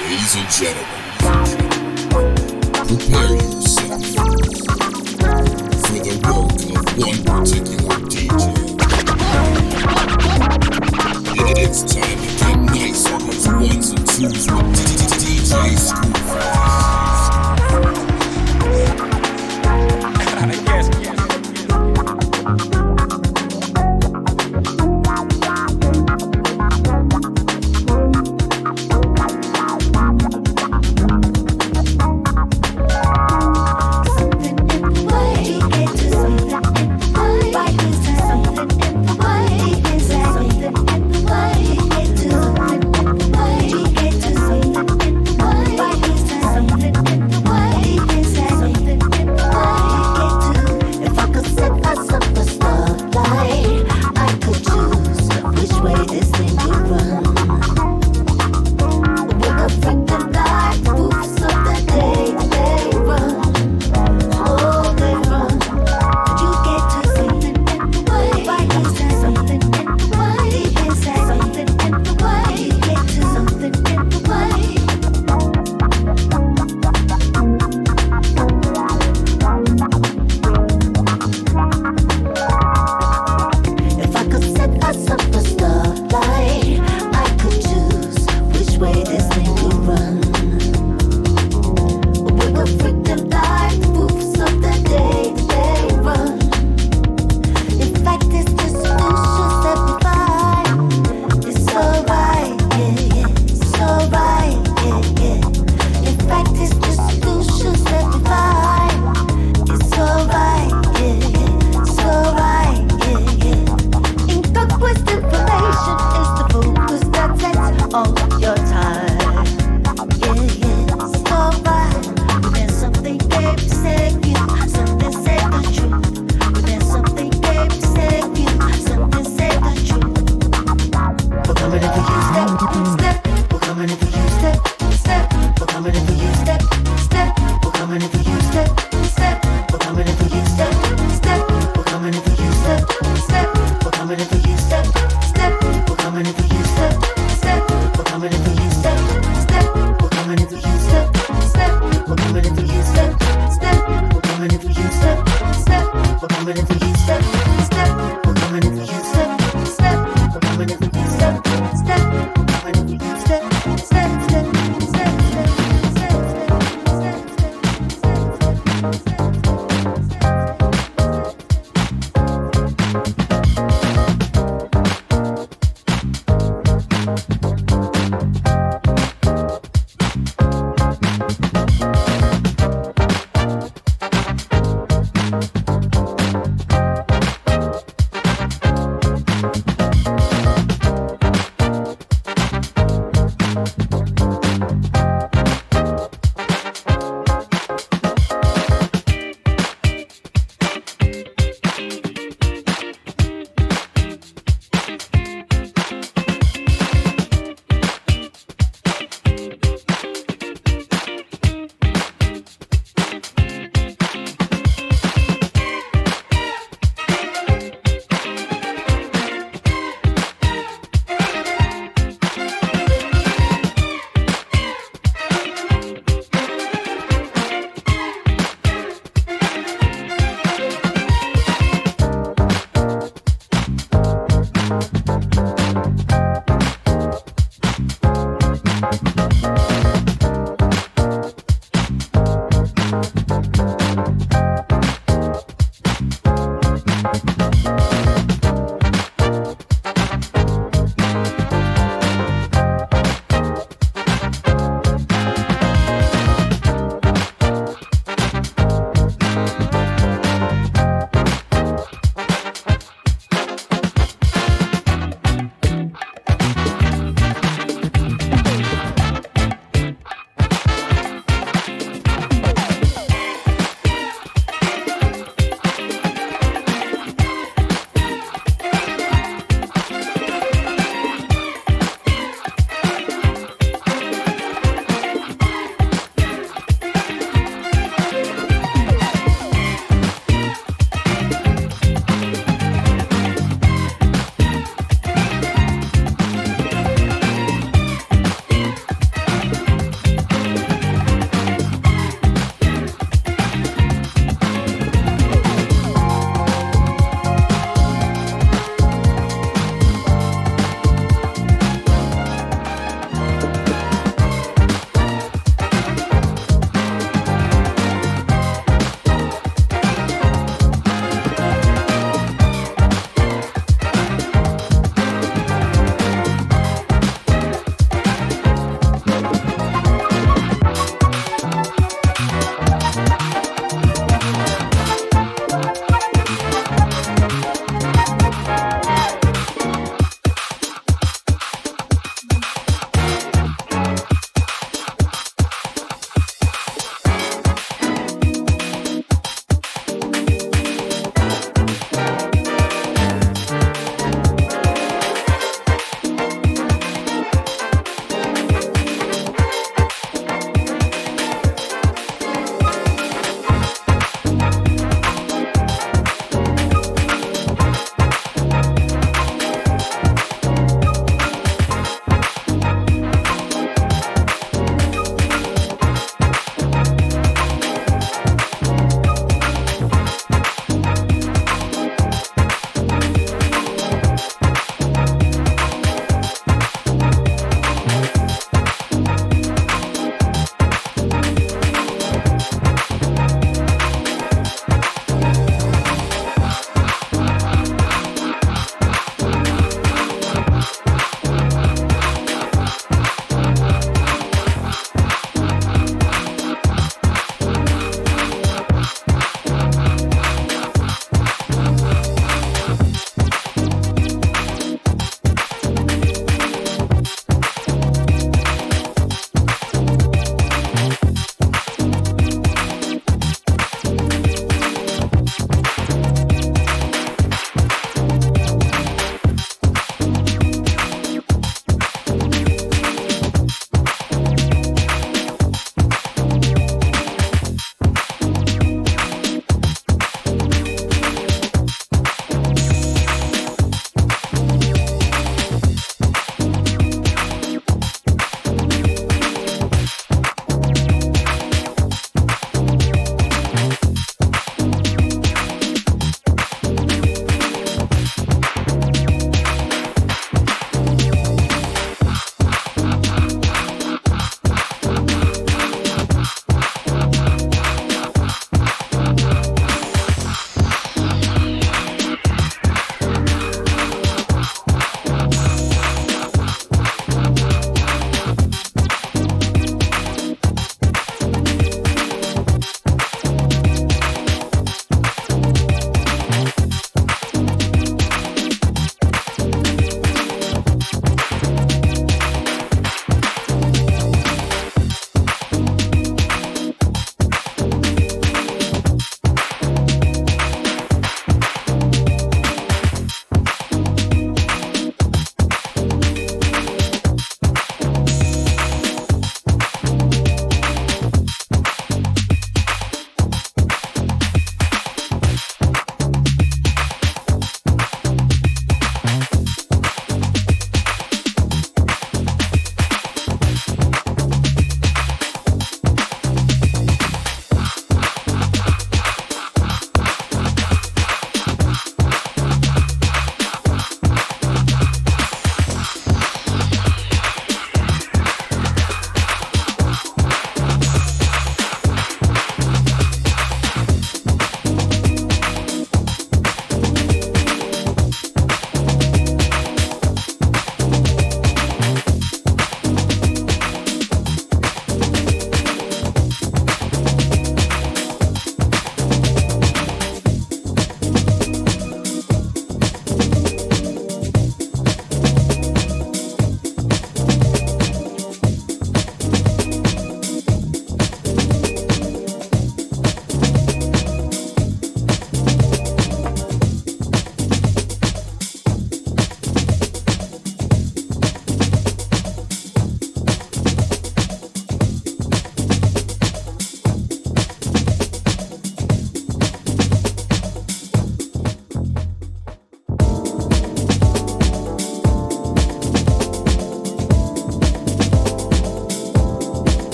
Ladies and gentlemen, prepare yourself for the work of one particular DJ. It's time to get nice on ones and twos with DJ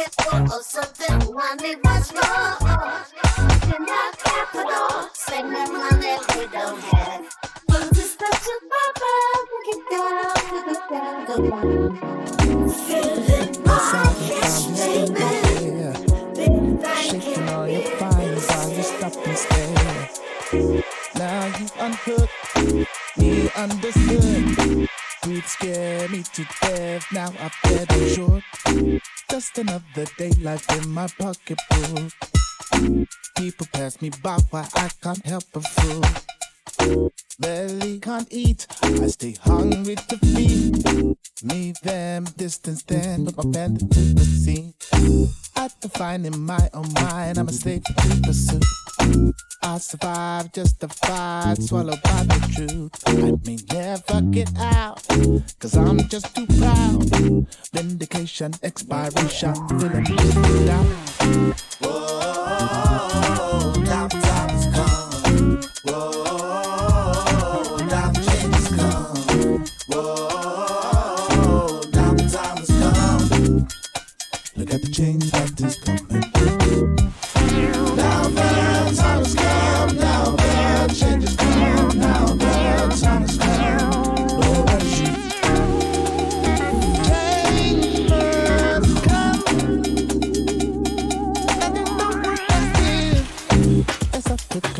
pocket full of something. Money was wrong. In our capital, spending money we don't have. But this special papa, we can go, we can go. Feeling my history, man. Big thank Shaking all your fires while you stop and stare. Now you unhooked, me understood. we'd scare me to death, now I've been short. Just another day life in my pocketbook. People pass me by why I can't help but fool. Belly can't eat, I stay hungry to feed. Me, them, distance, then put my band to the scene. I define in my own mind, I'm a slave to pursuit. I survive justified, swallowed by the truth. I may never get out, cause I'm just too proud. Vindication, expiration, feeling down. Whoa,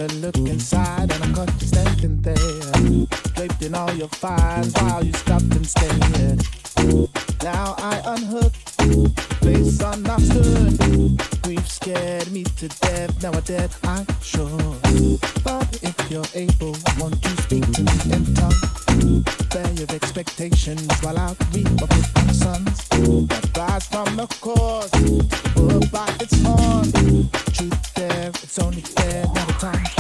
a look inside and I caught you standing there, draped in all your fines while you stopped and stared. Now I unhooked, face understood. Grief scared me to death. Now I'm dead, I'm sure. But if you're able, won't you speak to me in tongue? Bear your expectations while I reap my the sons that rise from the cause. Pull by its horn. Truth it's only fair. Now the time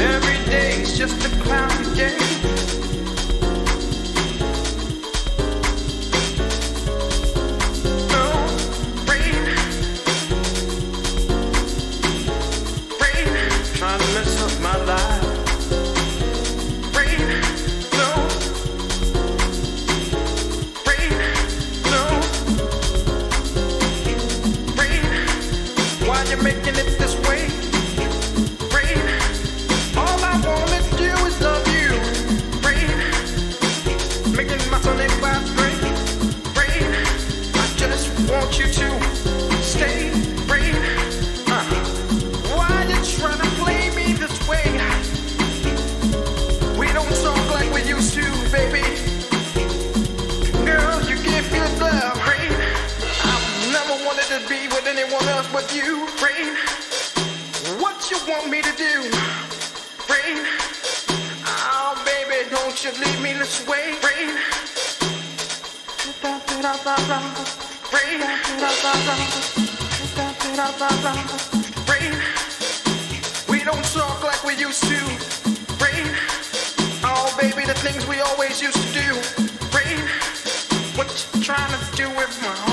Every day's just a cloudy day. used to. Rain, oh baby, the things we always used to do. Rain, what you trying to do with my heart?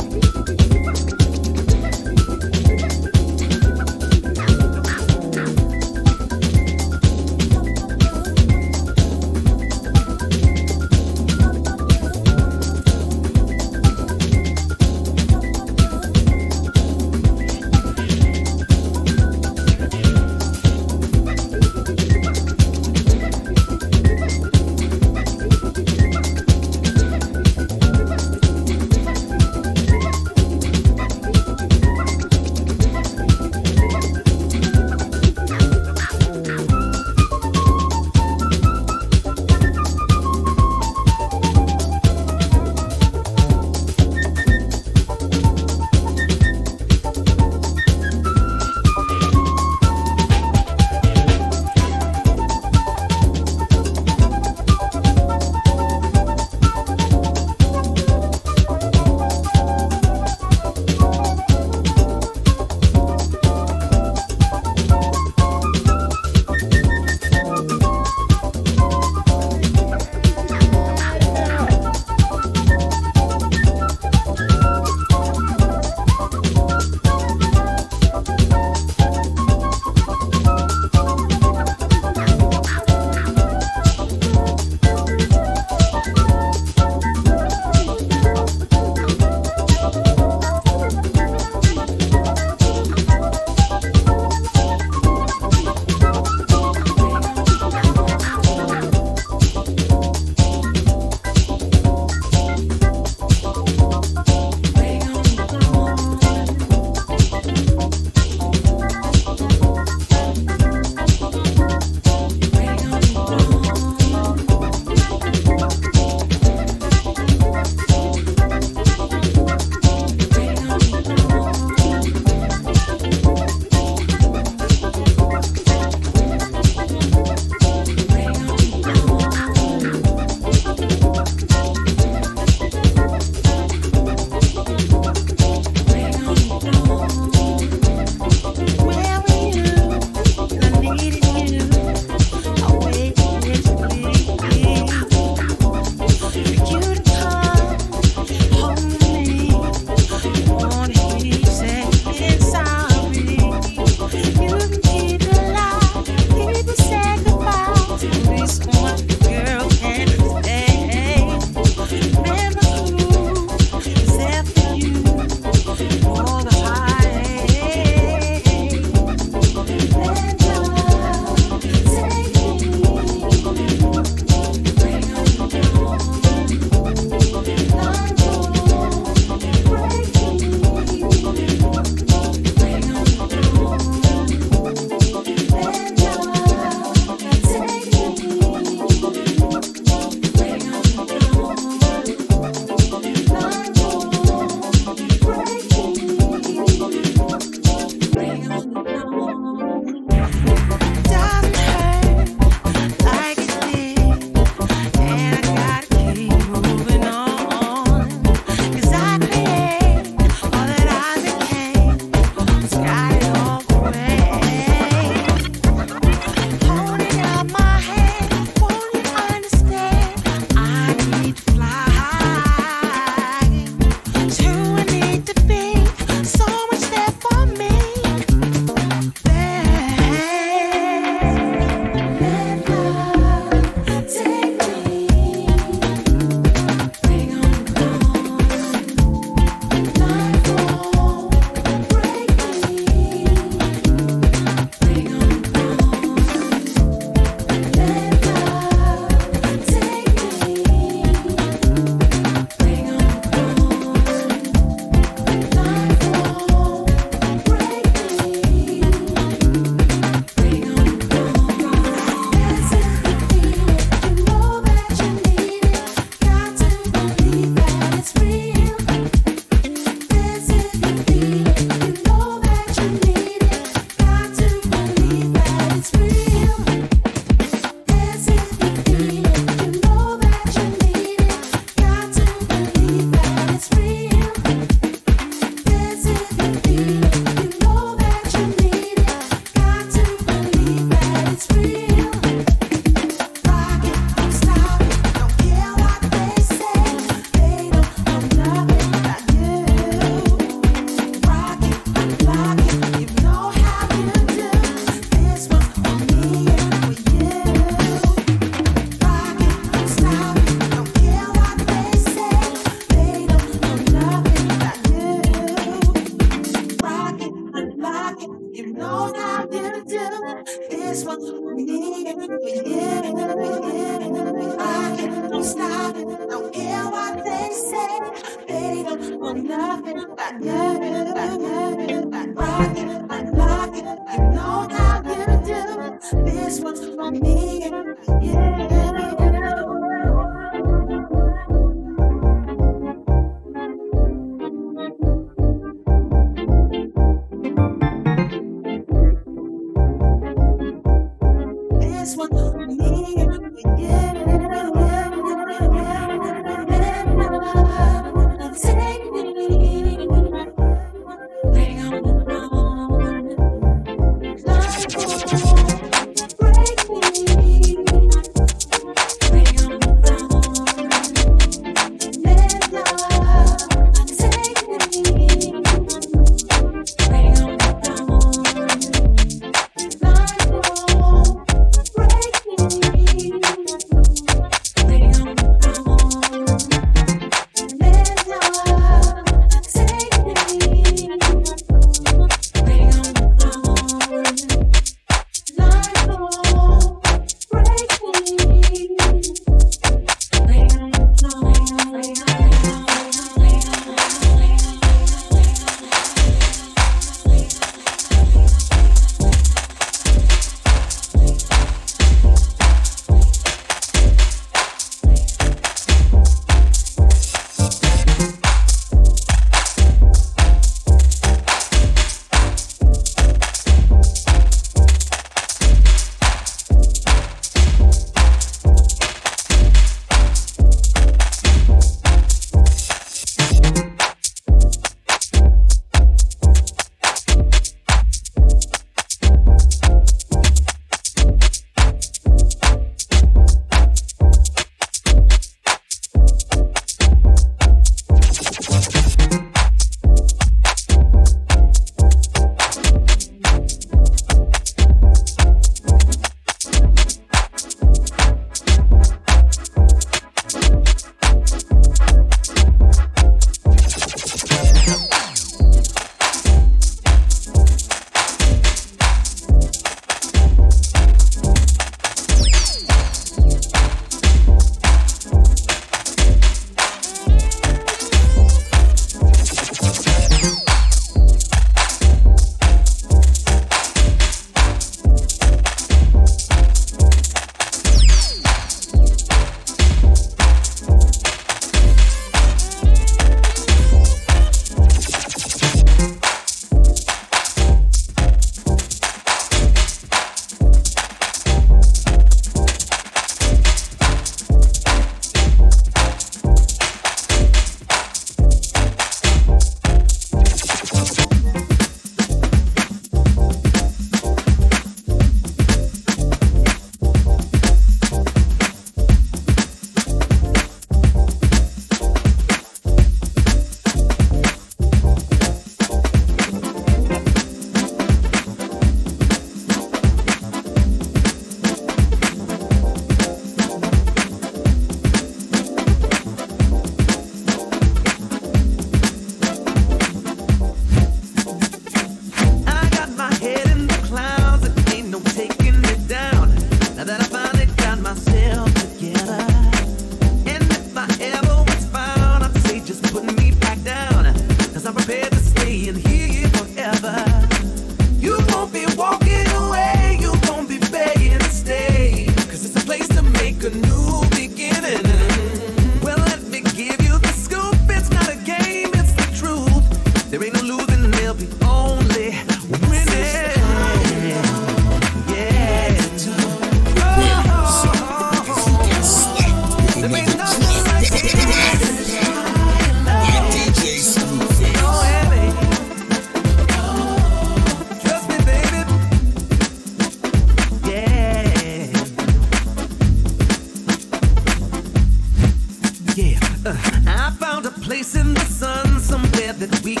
Place in the sun somewhere that we